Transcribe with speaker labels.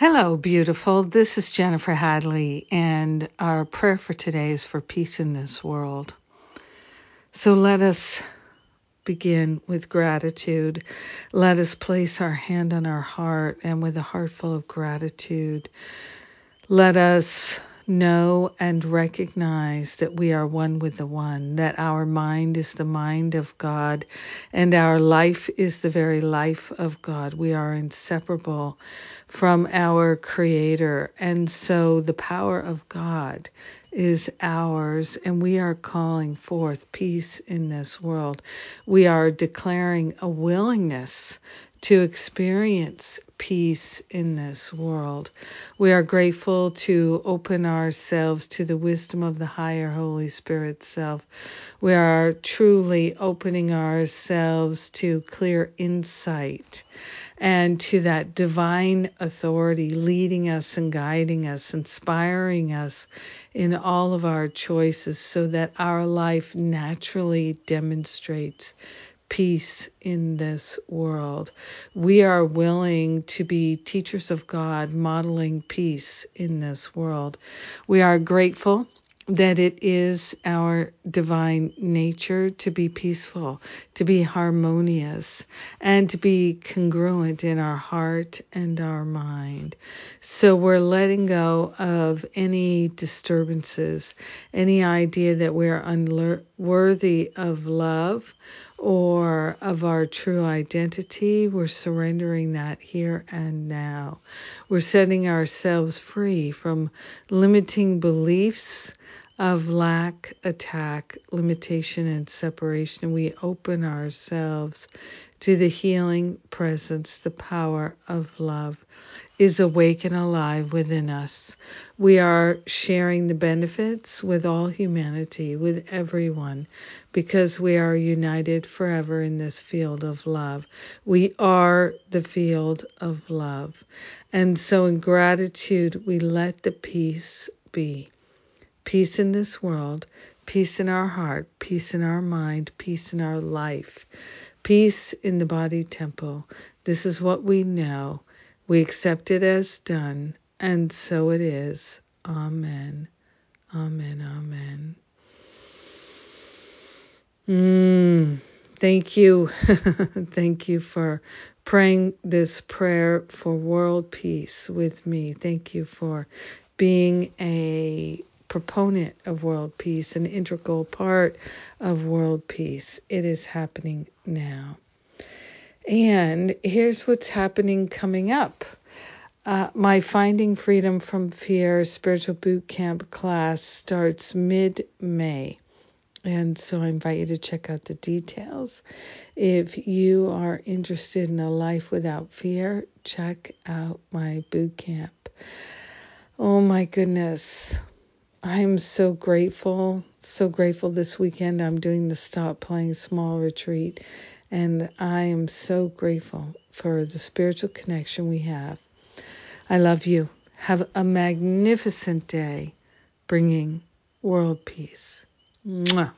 Speaker 1: Hello, beautiful. This is Jennifer Hadley, and our prayer for today is for peace in this world. So let us begin with gratitude. Let us place our hand on our heart, and with a heart full of gratitude, let us know and recognize that we are one with the one, that our mind is the mind of God, and our life is the very life of God. We are inseparable from our Creator, and so the power of God is ours, and we are calling forth peace in this world. We are declaring a willingness to experience peace in this world. We are grateful to open ourselves to the wisdom of the higher Holy Spirit self. We are truly opening ourselves to clear insight and to that divine authority leading us and guiding us, inspiring us in all of our choices so that our life naturally demonstrates peace in this world. We are willing to be teachers of God, modeling peace in this world. We are grateful that it is our divine nature to be peaceful, to be harmonious, and to be congruent in our heart and our mind. So we're letting go of any disturbances, any idea that we're unworthy of love or of our true identity. We're surrendering that here and now. We're setting ourselves free from limiting beliefs of lack, attack, limitation, and separation. We open ourselves to the healing presence, the power of love is awake and alive within us. We are sharing the benefits with all humanity, with everyone, because we are united forever in this field of love. We are the field of love. And so, in gratitude, we let the peace be. Peace in this world, peace in our heart, peace in our mind, peace in our life, peace in the body temple. This is what we know. We accept it as done, and so it is. Amen. Amen. Amen. Mm, thank you. thank you for praying this prayer for world peace with me. Thank you for being a proponent of world peace, an integral part of world peace. It is happening now. And here's what's happening coming up. Uh, my Finding Freedom from Fear spiritual boot camp class starts mid May. And so I invite you to check out the details. If you are interested in a life without fear, check out my boot camp. Oh my goodness. I'm so grateful, so grateful this weekend. I'm doing the Stop Playing Small retreat and I am so grateful for the spiritual connection we have. I love you. Have a magnificent day bringing world peace. Mwah.